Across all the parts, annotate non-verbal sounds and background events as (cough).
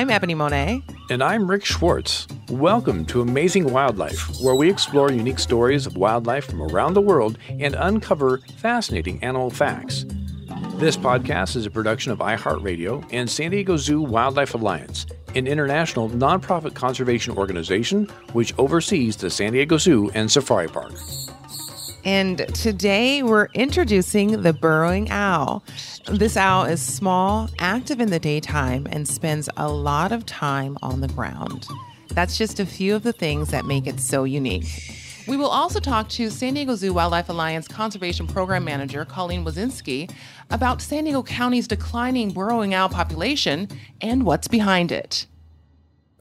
I'm Ebony Monet. And I'm Rick Schwartz. Welcome to Amazing Wildlife, where we explore unique stories of wildlife from around the world and uncover fascinating animal facts. This podcast is a production of iHeartRadio and San Diego Zoo Wildlife Alliance, an international nonprofit conservation organization which oversees the San Diego Zoo and Safari Park. And today we're introducing the burrowing owl. This owl is small, active in the daytime, and spends a lot of time on the ground. That's just a few of the things that make it so unique. We will also talk to San Diego Zoo Wildlife Alliance Conservation Program Manager Colleen Wisinski about San Diego County's declining burrowing owl population and what's behind it.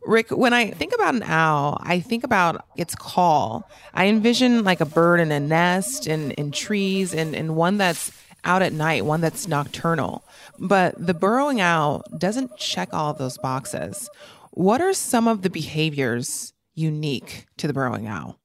Rick, when I think about an owl, I think about its call. I envision like a bird in a nest and in, trees and, and one that's out at night, one that's nocturnal. But the burrowing owl doesn't check all of those boxes. What are some of the behaviors unique to the burrowing owl?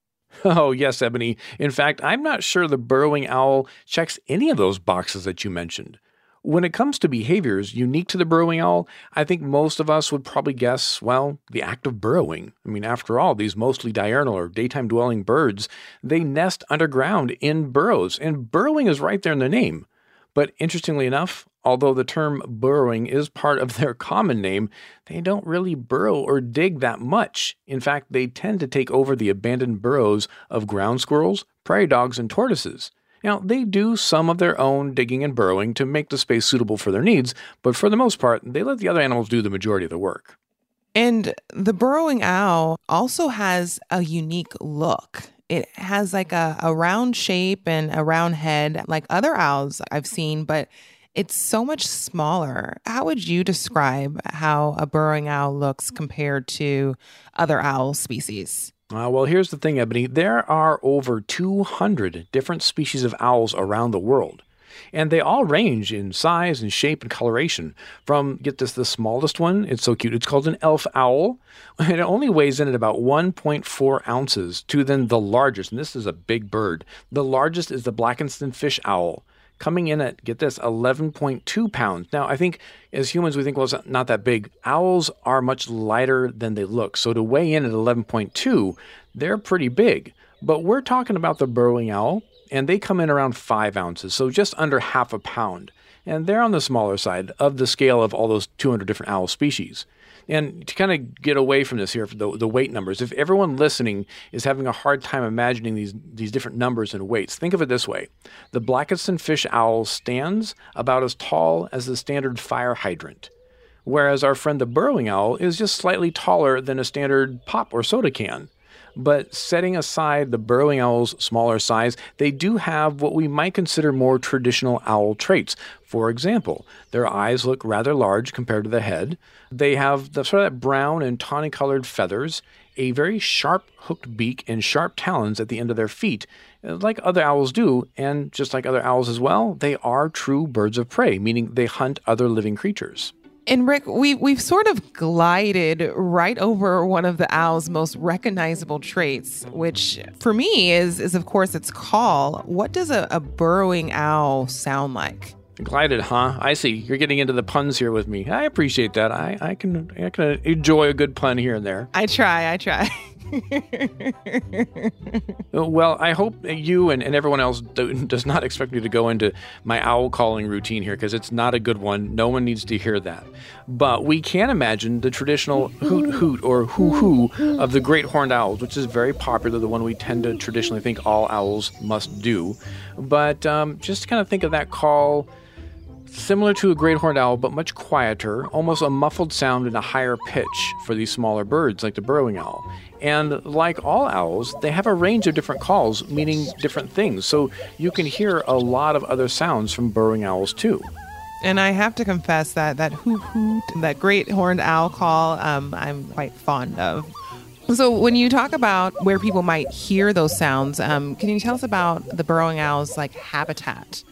Oh, yes, Ebony. In fact, I'm not sure the burrowing owl checks any of those boxes that you mentioned. When it comes to behaviors unique to the burrowing owl, I think most of us would probably guess, well, the act of burrowing. I mean, after all, these mostly diurnal or daytime dwelling birds, they nest underground in burrows, and burrowing is right there in the name. But interestingly enough, although the term burrowing is part of (laughs) their common name, they don't really burrow or dig that much. In fact, they tend to take over the abandoned burrows of ground squirrels, prairie dogs, and tortoises. Now, they do some of their own digging and burrowing to make the space suitable for their needs, but for the most part, they let the other animals do the majority of the work. And the burrowing owl also has a unique look. It has like a, a round shape and a round head, like other owls I've seen, but it's so much smaller. How would you describe how a burrowing owl looks compared to other owl species? Uh, well, here's the thing, Ebony. There are over 200 different species of owls around the world. And they all range in size and shape and coloration. From, get this, the smallest one, it's so cute, it's called an elf owl. (laughs) And it only weighs in at about 1.4 ounces, to then the largest, and this is a big bird. The largest is the Blakiston fish owl coming in at, get this, 11.2 pounds. Now, I think as humans, we think, well, it's not that big. Owls are much lighter than they look. So to weigh in at 11.2, they're pretty big. But we're talking about the burrowing owl, and they come in around five ounces, so just under half a pound. And they're on the smaller side of the scale of all those 200 different owl species. And to kind of get away from this here, the, the weight numbers, if everyone listening is having a hard time imagining these, these different numbers and weights, think of it this way. The Blakiston fish owl stands about as tall as the standard fire hydrant, whereas our friend the burrowing owl is just slightly taller than a standard pop or soda can. But setting aside the burrowing owl's smaller size, they do have what we might consider more traditional owl traits. For example, their eyes look rather large compared to the head. They have the sort of that brown and tawny colored feathers, a very sharp hooked beak, and sharp talons at the end of their feet, uh, like other owls do, and just like other owls as well, they are true birds of prey, meaning they hunt other living creatures. And Rick, we we've sort of glided right over one of the owl's most recognizable traits, which for me is is of course its call. What does a, a burrowing owl sound like? Glided, huh? I see. You're getting into the puns here with me. I appreciate that. I, I can I can enjoy a good pun here and there. I try, I try. (laughs) well, I hope you and, and everyone else do, (laughs) does not expect me to go into my owl calling routine here because it's not a good one. No one needs to hear that. But we can imagine the traditional hoot hoot or hoo hoo of the great horned owls, which is very popular, the one we tend to traditionally think all owls must do. But um, just kind of think of that call similar to a great horned owl, but much quieter, almost a muffled sound in a higher pitch for these smaller birds like the burrowing owl. And like all owls, they have a range of different calls meaning different things. So you can hear a lot of other sounds from burrowing owls too. And I have to confess that that hoot hoot, that great horned owl call, um, I'm quite fond of. So, when you talk about where people might hear those sounds, um, can you tell us about the burrowing owl's like habitat?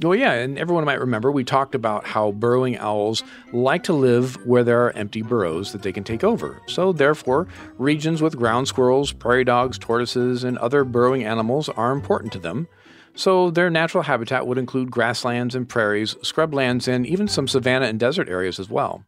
Well, yeah, and everyone might remember we talked about how burrowing owls like to live where there are empty burrows that they can take over. So, therefore, regions with ground squirrels, prairie dogs, tortoises, and other burrowing animals are important to them. So, their natural habitat would include grasslands and prairies, scrublands, and even some savanna and desert areas as well.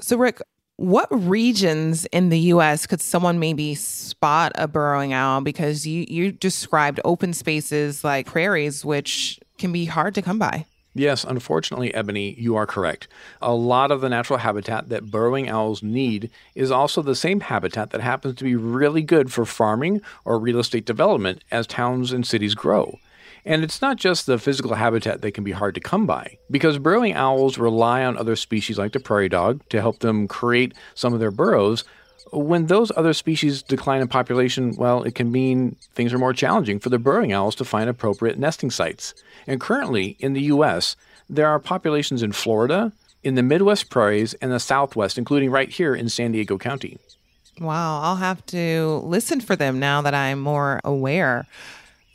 So, Rick, what regions in the US could someone maybe spot a burrowing owl? Because you, you described open spaces like prairies, which can be hard to come by. Yes, unfortunately, Ebony, you are correct. A lot of the natural habitat that burrowing owls need is also the same habitat that happens to be really good for farming or real estate development as towns and cities grow. And it's not just the physical habitat that can be hard to come by, because burrowing owls rely on other species like the prairie dog to help them create some of their burrows. When those other species decline in population, well, it can mean things are more challenging for the burrowing owls to find appropriate nesting sites. And currently, in the U.S., there are populations in Florida, in the Midwest prairies, and the Southwest, including right here in San Diego County. Wow, I'll have to listen for them now that I'm more aware.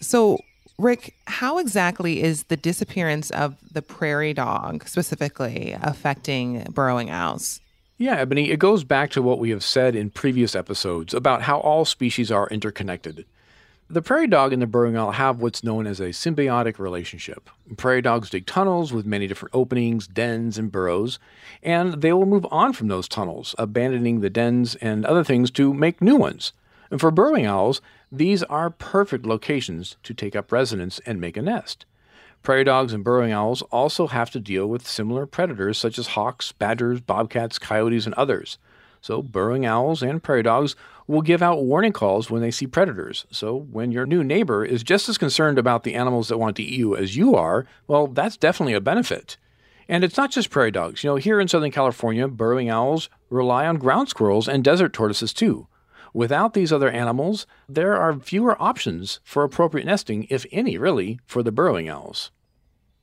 So, Rick, how exactly is the disappearance of the prairie dog specifically affecting burrowing owls? Yeah, Ebony, it goes back to what we have said in previous episodes about how all species are interconnected. The prairie dog and the burrowing owl have what's known as a symbiotic relationship. Prairie dogs dig tunnels with many different openings, dens, and burrows, and they will move on from those tunnels, abandoning the dens and other things to make new ones. And for burrowing owls, these are perfect locations to take up residence and make a nest. Prairie dogs and burrowing owls also have to deal with similar predators such as hawks, badgers, bobcats, coyotes, and others. So, burrowing owls and prairie dogs will give out warning calls when they see predators. So, when your new neighbor is just as concerned about the animals that want to eat you as you are, well, that's definitely a benefit. And it's not just prairie dogs. You know, here in Southern California, burrowing owls rely on ground squirrels and desert tortoises too. Without these other animals, there are fewer options for appropriate nesting, if any, really, for the burrowing owls.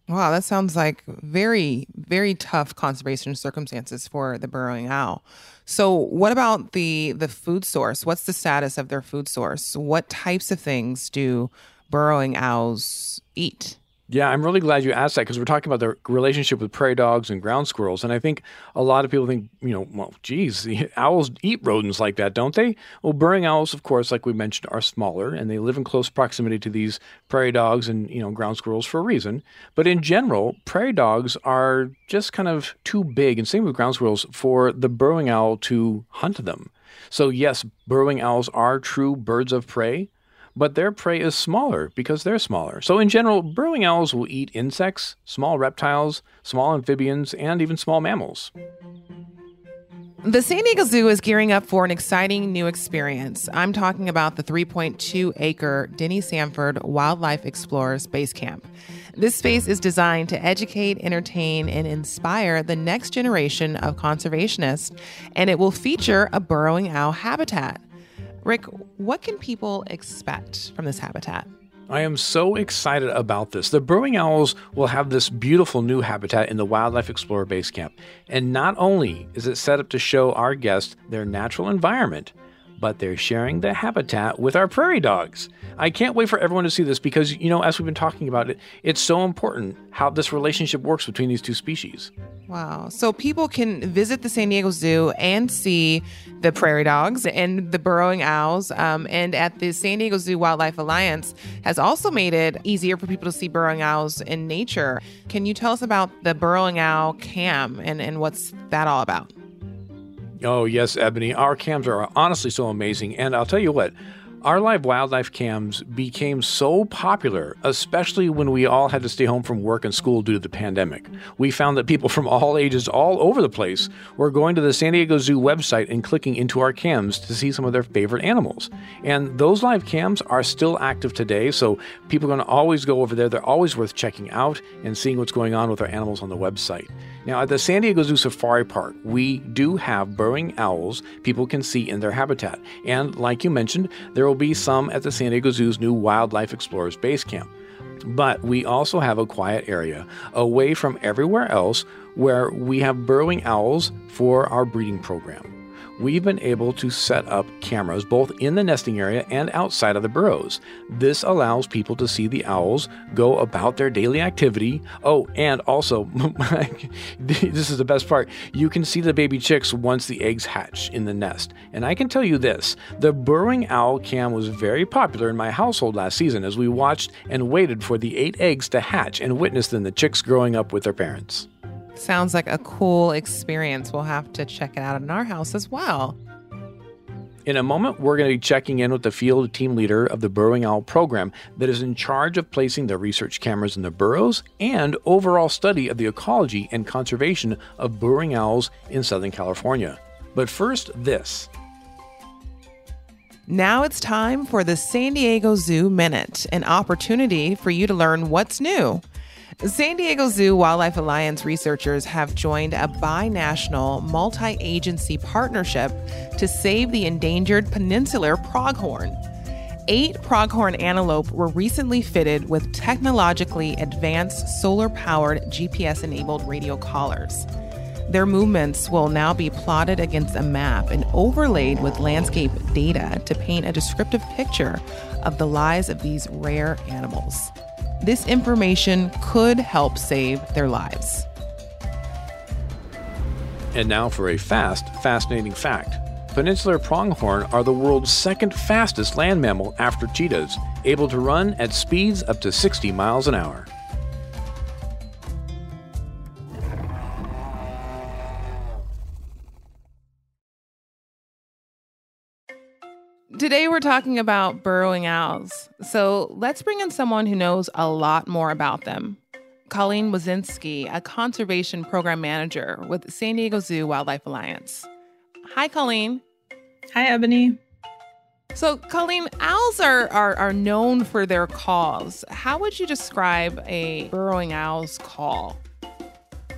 Wow, that sounds like very, very tough conservation circumstances for the burrowing owl. So, what about the the food source? What's the status of their food source? What types of things do burrowing owls eat? Yeah, I'm really glad you asked that because we're talking about the relationship with prairie dogs and ground squirrels. And I think a lot of people think, you know, well, geez, (laughs) owls eat rodents like that, don't they? Well, burrowing owls, of course, like we mentioned, are smaller and they live in close proximity to these prairie dogs and, you know, ground squirrels for a reason. But in general, prairie dogs are just kind of too big, and same with ground squirrels, for the burrowing owl to hunt them. So, yes, burrowing owls are true birds of prey, but their prey is smaller because they're smaller. So, in general, burrowing owls will eat insects, small reptiles, small amphibians, and even small mammals. The San Diego Zoo is gearing up for an exciting new experience. I'm talking about the 3.2 acre Denny Sanford Wildlife Explorers Base Camp. This space is designed to educate, entertain, and inspire the next generation of conservationists, and it will feature a burrowing owl habitat. Rick, what can people expect from this habitat? I am so excited about this. The burrowing owls will have this beautiful new habitat in the Wildlife Explorer Base Camp. And not only is it set up to show our guests their natural environment, but they're sharing the habitat with our prairie dogs. I can't wait for everyone to see this because, you know, as we've been talking about it, it's so important how this relationship works between these two species. Wow. So people can visit the San Diego Zoo and see the prairie dogs and the burrowing owls. Um, and at the San Diego Zoo Wildlife Alliance has also made it easier for people to see burrowing owls in nature. Can you tell us about the burrowing owl cam and, and what's that all about? Oh, yes, Ebony. Our cams are honestly so amazing. And I'll tell you what, our live wildlife cams became so popular, especially when we all had to stay home from work and school due to the pandemic. We found that people from all ages, all over the place, were going to the San Diego Zoo website and clicking into our cams to see some of their favorite animals. And those live cams are still active today, so people are going to always go over there. They're always worth checking out and seeing what's going on with our animals on the website. Now, at the San Diego Zoo Safari Park, we do have burrowing owls people can see in their habitat. And like you mentioned, there will be some at the San Diego Zoo's new Wildlife Explorers Base Camp. But we also have a quiet area away from everywhere else where we have burrowing owls for our breeding program we've been able to set up cameras both in the nesting area and outside of the burrows. This allows people to see the owls go about their daily activity. Oh, and also, (laughs) this is the best part you can see the baby chicks once the eggs hatch in the nest. And I can tell you this the burrowing owl cam was very popular in my household last season as we watched and waited for the eight eggs to hatch and witnessed then the chicks growing up with their parents. Sounds like a cool experience. We'll have to check it out in our house as well. In a moment, we're going to be checking in with the field team leader of the Burrowing Owl program that is in charge of placing the research cameras in the burrows and overall study of the ecology and conservation of burrowing owls in Southern California. But first, this. Now it's time for the San Diego Zoo Minute, an opportunity for you to learn what's new. San Diego Zoo Wildlife Alliance researchers have joined a binational, multi agency partnership to save the endangered peninsular pronghorn. Eight pronghorn antelope were recently fitted with technologically advanced solar powered GPS enabled radio collars. Their movements will now be plotted against a map and overlaid with landscape data to paint a descriptive picture of the lives of these rare animals. This information could help save their lives. And now for a fast, fascinating fact. Peninsular pronghorn are the world's second fastest land mammal after cheetahs, able to run at speeds up to 60 miles an hour. Today, we're talking about burrowing owls. So let's bring in someone who knows a lot more about them. Colleen Wisinski, a conservation program manager with San Diego Zoo Wildlife Alliance. Hi, Colleen. Hi, Ebony. So, Colleen, owls are, are, are known for their calls. How would you describe a burrowing owl's call?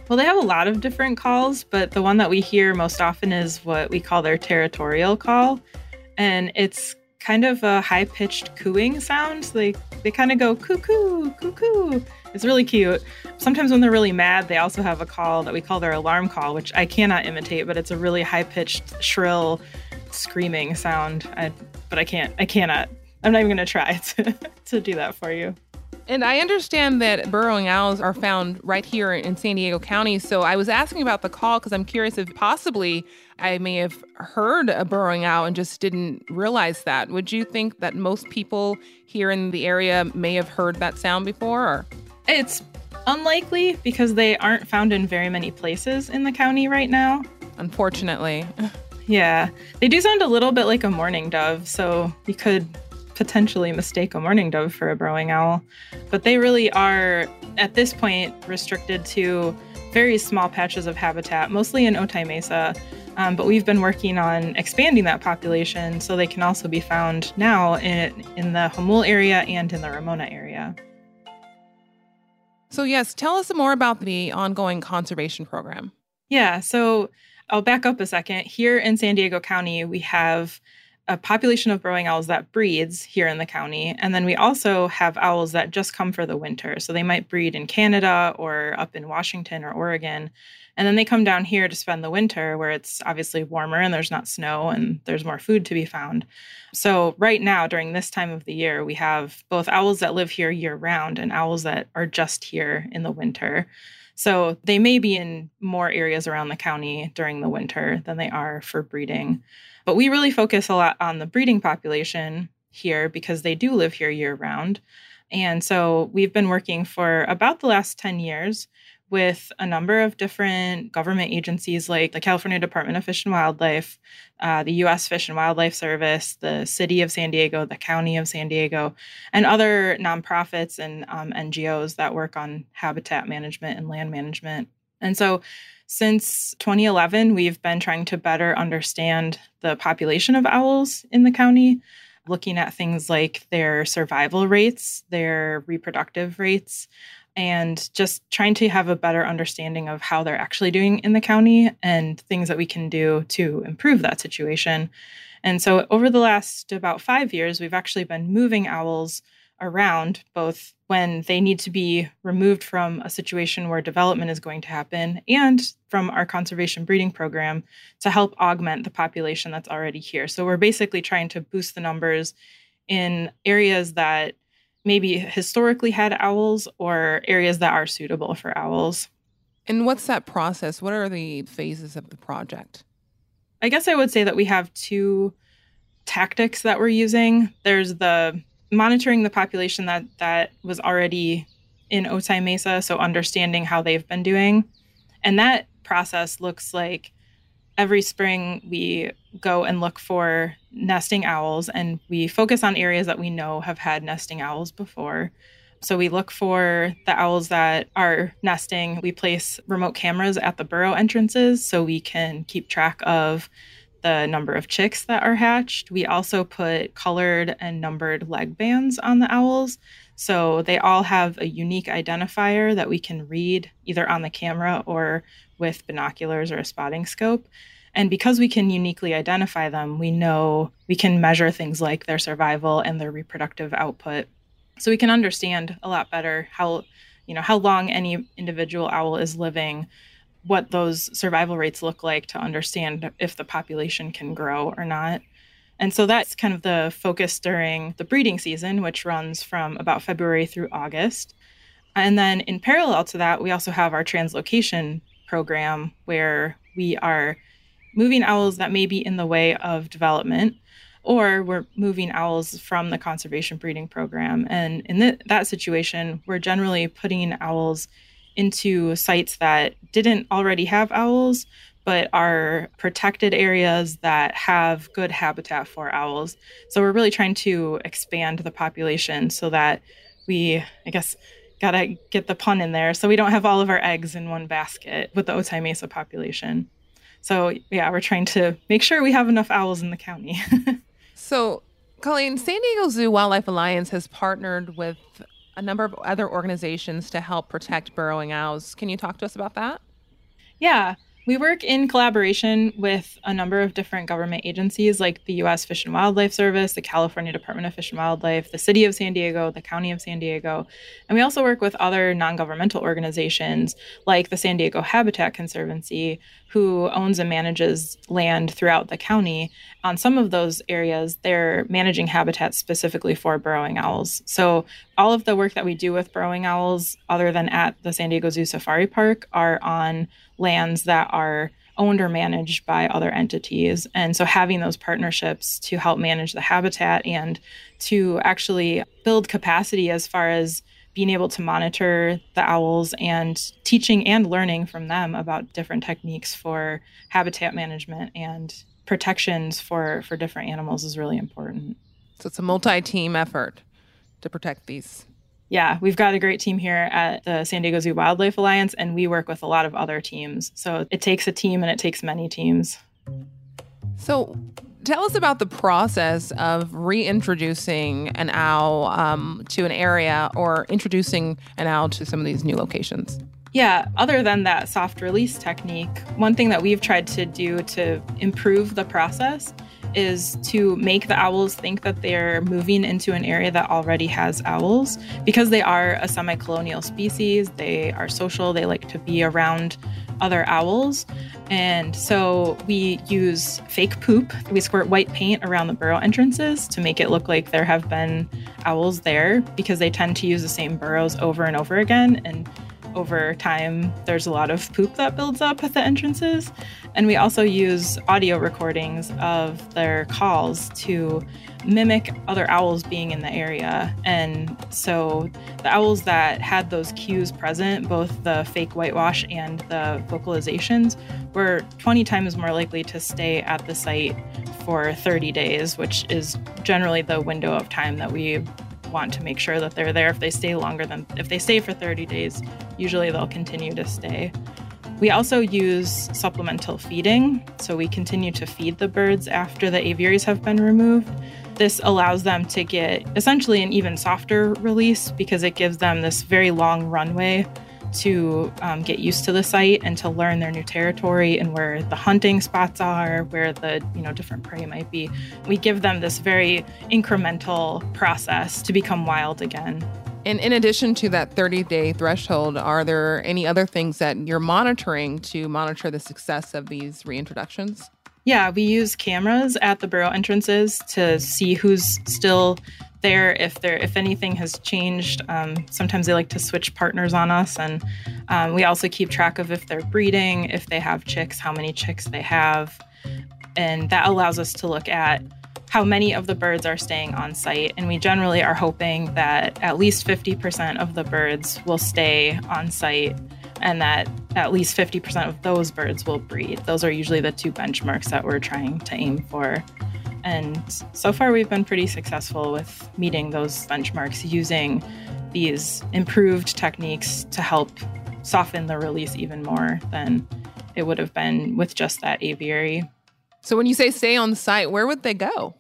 Well, they have a lot of different calls, but the one that we hear most often is what we call their territorial call and it's kind of a high pitched cooing sound. Like they kind of go cuckoo, cuckoo. It's really cute. Sometimes when they're really mad, they also have a call that we call their alarm call, which I cannot imitate, but it's a really high pitched, shrill, screaming sound. I, but I can't. I cannot. I'm not even going to try (laughs) to, to do that for you. And I understand that burrowing owls are found right here in San Diego County. So I was asking about the call because I'm curious if possibly I may have heard a burrowing owl and just didn't realize that. Would you think that most people here in the area may have heard that sound before? Or? It's unlikely because they aren't found in very many places in the county right now. Unfortunately. yeah. They do sound a little bit like a mourning dove. So you could potentially mistake a mourning dove for a burrowing owl. But they really are, at this point, restricted to very small patches of habitat, mostly in Otay Mesa. Um, but we've been working on expanding that population so they can also be found now in, in the Jamul area and in the Ramona area. So, yes, tell us more about the ongoing conservation program. Yeah, so I'll back up a second. Here in San Diego County, we have a population of burrowing owls that breeds here in the county. And then we also have owls that just come for the winter. So they might breed in Canada or up in Washington or Oregon. And then they come down here to spend the winter where it's obviously warmer and there's not snow and there's more food to be found. So, right now, during this time of the year, we have both owls that live here year round and owls that are just here in the winter. So, they may be in more areas around the county during the winter than they are for breeding. But we really focus a lot on the breeding population here because they do live here year round. And so we've been working for about the last 10 years with a number of different government agencies like the California Department of Fish and Wildlife, uh, the U.S. Fish and Wildlife Service, the City of San Diego, the County of San Diego, and other nonprofits and um, NGOs that work on habitat management and land management. And so since 2011, we've been trying to better understand the population of owls in the county, looking at things like their survival rates, their reproductive rates, and just trying to have a better understanding of how they're actually doing in the county and things that we can do to improve that situation. And so, over the last about five years, we've actually been moving owls around, both when they need to be removed from a situation where development is going to happen and from our conservation breeding program to help augment the population that's already here. So we're basically trying to boost the numbers in areas that maybe historically had owls or areas that are suitable for owls. And what's that process? What are the phases of the project? I guess I would say that we have two tactics that we're using. There's the monitoring the population that that was already in Otay Mesa, so understanding how they've been doing. And that process looks like every spring we go and look for nesting owls and we focus on areas that we know have had nesting owls before. So we look for the owls that are nesting. We place remote cameras at the burrow entrances so we can keep track of the number of chicks that are hatched. We also put colored and numbered leg bands on the owls. So they all have a unique identifier that we can read either on the camera or with binoculars or a spotting scope. And because we can uniquely identify them, we know we can measure things like their survival and their reproductive output. So we can understand a lot better how, you know, how long any individual owl is living, what those survival rates look like to understand if the population can grow or not. And so that's kind of the focus during the breeding season, which runs from about February through August. And then in parallel to that, we also have our translocation program where we are moving owls that may be in the way of development or we're moving owls from the conservation breeding program. And in th- that situation, we're generally putting owls into sites that didn't already have owls, but are protected areas that have good habitat for owls. So we're really trying to expand the population so that we, I guess, gotta get the pun in there, so we don't have all of our eggs in one basket with the Otay Mesa population. So yeah, we're trying to make sure we have enough owls in the county. (laughs) so, Colleen, San Diego Zoo Wildlife Alliance has partnered with a number of other organizations to help protect burrowing owls. Can you talk to us about that? Yeah. We work in collaboration with a number of different government agencies like the U.S. Fish and Wildlife Service, the California Department of Fish and Wildlife, the City of San Diego, the County of San Diego. And we also work with other non governmental organizations like the San Diego Habitat Conservancy, who owns and manages land throughout the county. On some of those areas, they're managing habitats specifically for burrowing owls. So, all of the work that we do with burrowing owls, other than at the San Diego Zoo Safari Park, are on lands that are owned or managed by other entities. And so having those partnerships to help manage the habitat and to actually build capacity as far as being able to monitor the owls and teaching and learning from them about different techniques for habitat management and protections for for different animals is really important. So it's a multi-team effort to protect these yeah, we've got a great team here at the San Diego Zoo Wildlife Alliance, and we work with a lot of other teams. So it takes a team and it takes many teams. So tell us about the process of reintroducing an owl um, to an area or introducing an owl to some of these new locations. Yeah, other than that soft release technique, one thing that we've tried to do to improve the process is to make the owls think that they're moving into an area that already has owls because they are a semi colonial species. They are social, they like to be around other owls. And so we use fake poop. We squirt white paint around the burrow entrances to make it look like there have been owls there because they tend to use the same burrows over and over again. And over time, there's a lot of poop that builds up at the entrances. And we also use audio recordings of their calls to mimic other owls being in the area. And so the owls that had those cues present, both the fake whitewash and the vocalizations, were 20 times more likely to stay at the site for 30 days, which is generally the window of time that we want to make sure that they're there. If they stay longer than, if they stay for 30 days, usually they'll continue to stay. We also use supplemental feeding, so we continue to feed the birds after the aviaries have been removed. This allows them to get essentially an even softer release because it gives them this very long runway to um, get used to the site and to learn their new territory and where the hunting spots are, where the you know different prey might be. We give them this very incremental process to become wild again. And in addition to that 30 day threshold, are there any other things that you're monitoring to monitor the success of these reintroductions? Yeah, we use cameras at the burrow entrances to see who's still there if there if anything has changed um, sometimes they like to switch partners on us and um, we also keep track of if they're breeding if they have chicks how many chicks they have and that allows us to look at how many of the birds are staying on site and we generally are hoping that at least 50% of the birds will stay on site and that at least 50% of those birds will breed. Those are usually the two benchmarks that we're trying to aim for. And so far, we've been pretty successful with meeting those benchmarks using these improved techniques to help soften the release even more than it would have been with just that aviary. So, when you say stay on site, where would they go?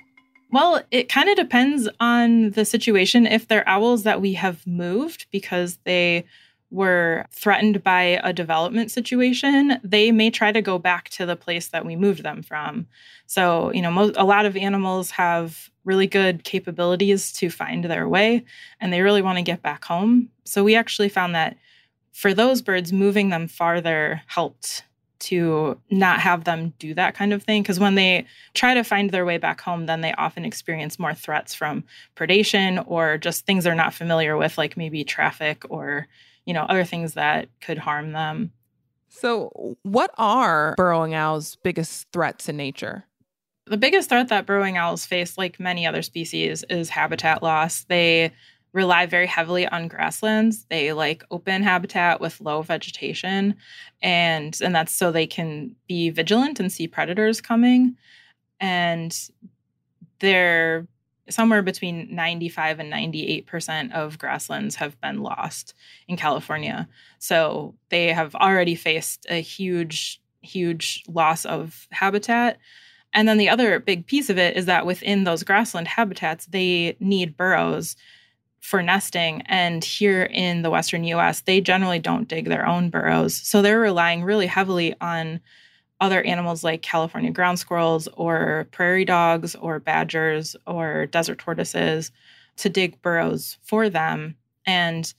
Well, it kind of depends on the situation. If they're owls that we have moved because they were threatened by a development situation, they may try to go back to the place that we moved them from. So, you know, a lot of animals have really good capabilities to find their way and they really want to get back home. So, we actually found that for those birds, moving them farther helped to not have them do that kind of thing because when they try to find their way back home then they often experience more threats from predation or just things they're not familiar with like maybe traffic or you know, other things that could harm them. So, what are burrowing owls' biggest threats in nature? The biggest threat that burrowing owls face, like many other species, is habitat loss. They rely very heavily on grasslands. They like open habitat with low vegetation and and that's so they can be vigilant and see predators coming. And they're somewhere between 95 and 98% of grasslands have been lost in California. So they have already faced a huge, huge loss of habitat. And then the other big piece of it is that within those grassland habitats, they need burrows for nesting. And here in the Western US, they generally don't dig their own burrows. So they're relying really heavily on other animals like California ground squirrels or prairie dogs or badgers or desert tortoises to dig burrows for them. And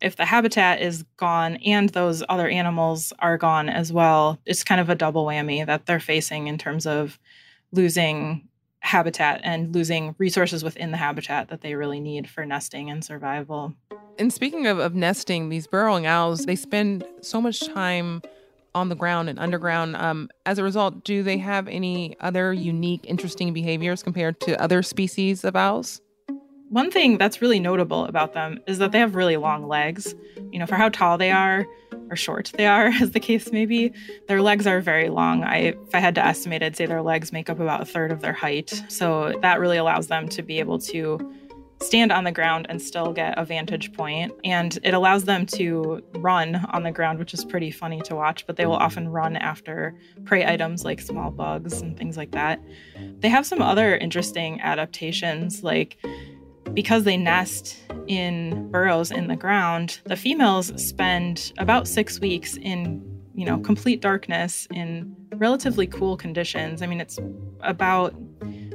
if the habitat is gone and those other animals are gone as well, it's kind of a double whammy that they're facing in terms of losing habitat and losing resources within the habitat that they really need for nesting and survival. And speaking of, of nesting, these burrowing owls, they spend so much time on the ground and underground. Um, as a result, do they have any other unique, interesting behaviors compared to other species of owls? One thing that's really notable about them is that they have really long legs. You know, for how tall they are or short they are, (laughs) as the case may be, their legs are very long. I, if I had to estimate, I'd say their legs make up about a third of their height. So that really allows them to be able to stand on the ground and still get a vantage point. And it allows them to run on the ground, which is pretty funny to watch, but they will often run after prey items like small bugs and things like that. They have some other interesting adaptations, like because they nest in burrows in the ground, the females spend about six weeks in you know complete darkness in relatively cool conditions. I mean, it's about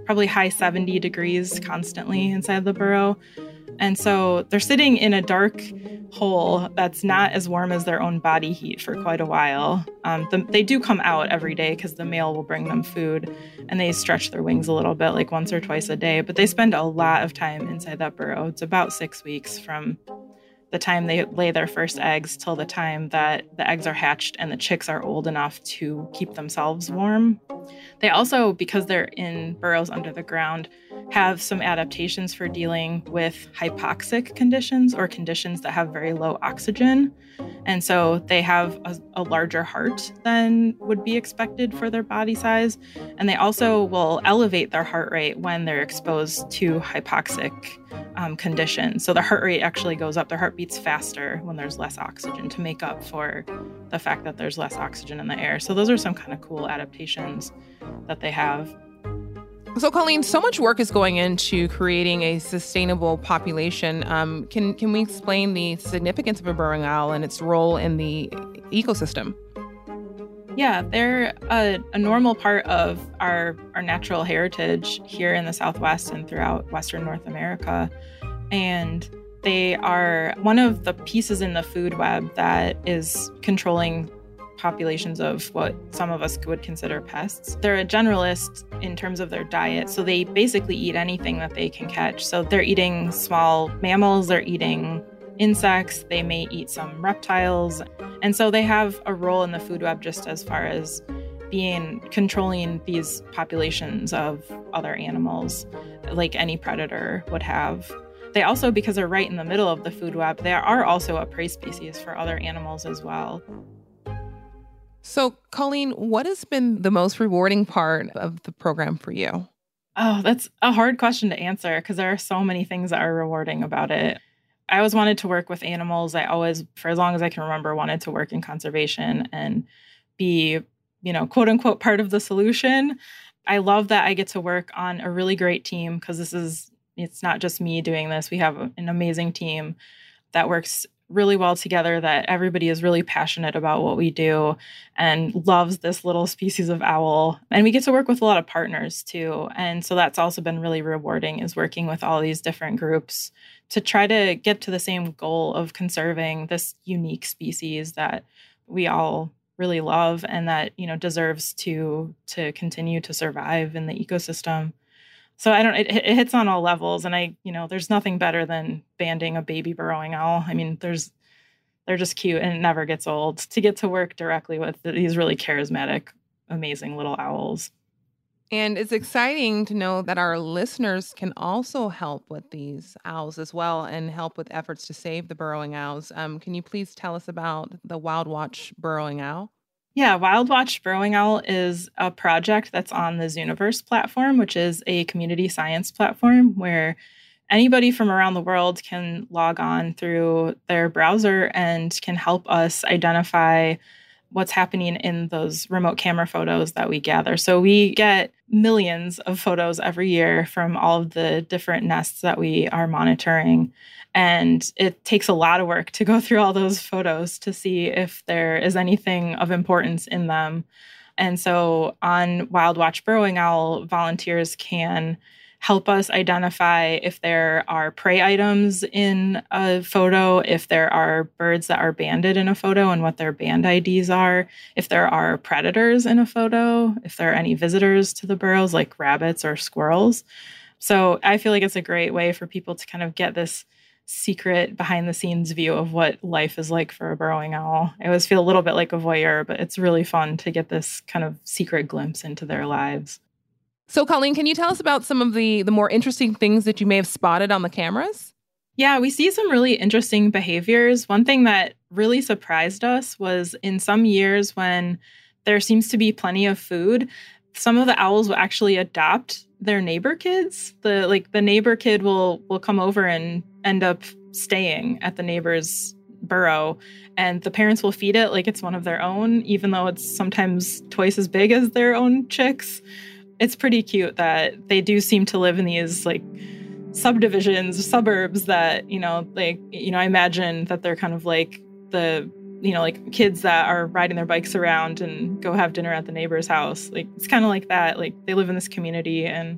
probably high 70 degrees constantly inside the burrow. And so they're sitting in a dark hole that's not as warm as their own body heat for quite a while. Um, the, they do come out every day because the male will bring them food and they stretch their wings a little bit, like once or twice a day. But they spend a lot of time inside that burrow. It's about six weeks from the time they lay their first eggs till the time that the eggs are hatched and the chicks are old enough to keep themselves warm. They also, because they're in burrows under the ground, have some adaptations for dealing with hypoxic conditions or conditions that have very low oxygen. And so they have a, a, larger heart than would be expected for their body size. And they also will elevate their heart rate when they're exposed to hypoxic um, conditions. So the heart rate actually goes up. Their heart beats faster when there's less oxygen to make up for the fact that there's less oxygen in the air. So those are some kind of cool adaptations that they have. So, Colleen, so much work is going into creating a sustainable population. Um, can can we explain the significance of a burrowing owl and its role in the ecosystem? Yeah, they're a, a, normal part of our our natural heritage here in the Southwest and throughout Western North America, and they are one of the pieces in the food web that is controlling populations of what some of us would consider pests. They're a generalist in terms of their diet, so they basically eat anything that they can catch. So they're eating small mammals, they're eating insects, they may eat some reptiles. And so they have a role in the food web just as far as being controlling these populations of other animals like any predator would have. They also, because they're right in the middle of the food web, they are also a prey species for other animals as well. So, Colleen, what has been the most rewarding part of the program for you? Oh, that's a hard question to answer because there are so many things that are rewarding about it. I always wanted to work with animals. I always, for as long as I can remember, wanted to work in conservation and be, you know, quote unquote, part of the solution. I love that I get to work on a really great team because this is, it's not just me doing this. We have an amazing team that works really well together that everybody is really passionate about what we do and loves this little species of owl. And we get to work with a lot of partners too. And so that's also been really rewarding is working with all these different groups to try to get to the same goal of conserving this unique species that we all really love and that you know deserves to to continue to survive in the ecosystem so I don't. It, it, hits on all levels, and I, you know, there's nothing better than banding a baby burrowing owl. I mean, there's, they're just cute, and it never gets old. To get to work directly with these really charismatic, amazing little owls. And it's exciting to know that our listeners can also help with these owls as well and help with efforts to save the burrowing owls. Um, can you please tell us about the Wild Watch burrowing owl? Yeah, Wild Watch Burrowing Owl is a project that's on the Zooniverse platform, which is a community science platform where anybody from around the world can log on through their browser and can help us identify what's happening in those remote camera photos that we gather. So we get millions of photos every year from all of the different nests that we are monitoring. And it takes a lot of work to go (laughs) through all those photos to see if there is anything of importance in them. And so on Wild Watch Burrowing Owl, volunteers can help us identify if there are prey items in a photo, if there are birds that are banded in a photo and what their band IDs are, if there are predators in a photo, if there are any visitors to the burrows like rabbits or squirrels. So I feel like it's a great way for people to kind of get this secret behind the scenes view of what life is like for a burrowing owl. I always feel a little bit like a voyeur, but it's really fun to get this kind of secret glimpse into their lives. So, Colleen, can you tell us about some of the the more interesting things that you may have spotted on the cameras? Yeah, we see some really interesting behaviors. One thing that really surprised us was in some years when there seems to be plenty of food, some of the owls will actually adopt their neighbor kids. The like the neighbor kid will will come over and end up staying at the neighbor's burrow and the parents will feed it like it's one of their own even though it's sometimes twice as big as their own chicks. It's pretty cute that they do seem to live in these like subdivisions, suburbs that, you know, like you know, I imagine that they're kind of like the you know, like kids that are riding their bikes around and go have dinner at the neighbor's house. Like it's kind of like that. Like they live in this community and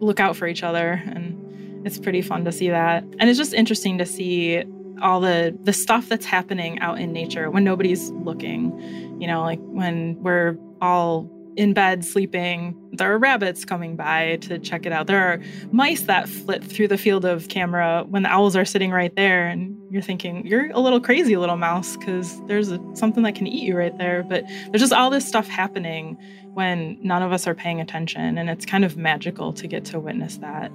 look out for each other and it's pretty fun to see that. And it's just interesting to see all the the stuff that's happening out in nature when nobody's looking. You know, like when we're all in bed sleeping. There are rabbits coming by to check it out. There are mice that flit through the field of camera when the owls are sitting right there, and you're thinking, you're a little crazy, little mouse, because there's a, something that can eat you right there. But there's just all this stuff happening when none of us are paying attention, and it's kind of magical to get to witness that.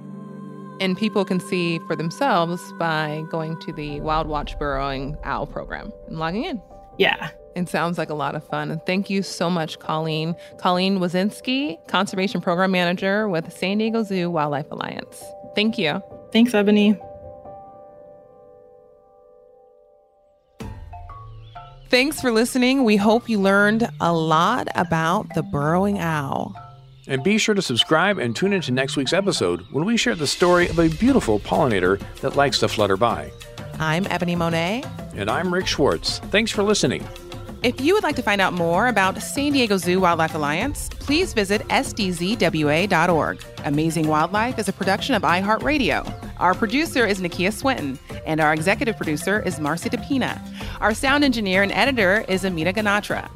And people can see for themselves by going to the Wild Watch Burrowing Owl program and logging in. Yeah, it sounds like a lot of fun. And Thank you so much, Colleen. Colleen Wisinski, Conservation Program Manager with San Diego Zoo Wildlife Alliance. Thank you. Thanks, Ebony. Thanks for listening. We hope you learned a lot about the burrowing owl. And be sure to subscribe and tune into next week's episode when we share the story of a beautiful pollinator that likes to flutter by. I'm Ebony Monet. And I'm Rick Schwartz. Thanks for listening. If you would like to find out more about San Diego Zoo Wildlife Alliance, please visit sdzwa.org. Amazing Wildlife is a production of iHeartRadio. Our producer is Nakia Swinton, and our executive producer is Marcy DePina. Our sound engineer and editor is Amita Ganatra.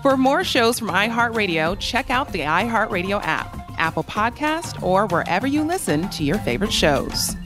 For more shows from iHeartRadio, check out the iHeartRadio app, Apple Podcast, or wherever you listen to your favorite shows.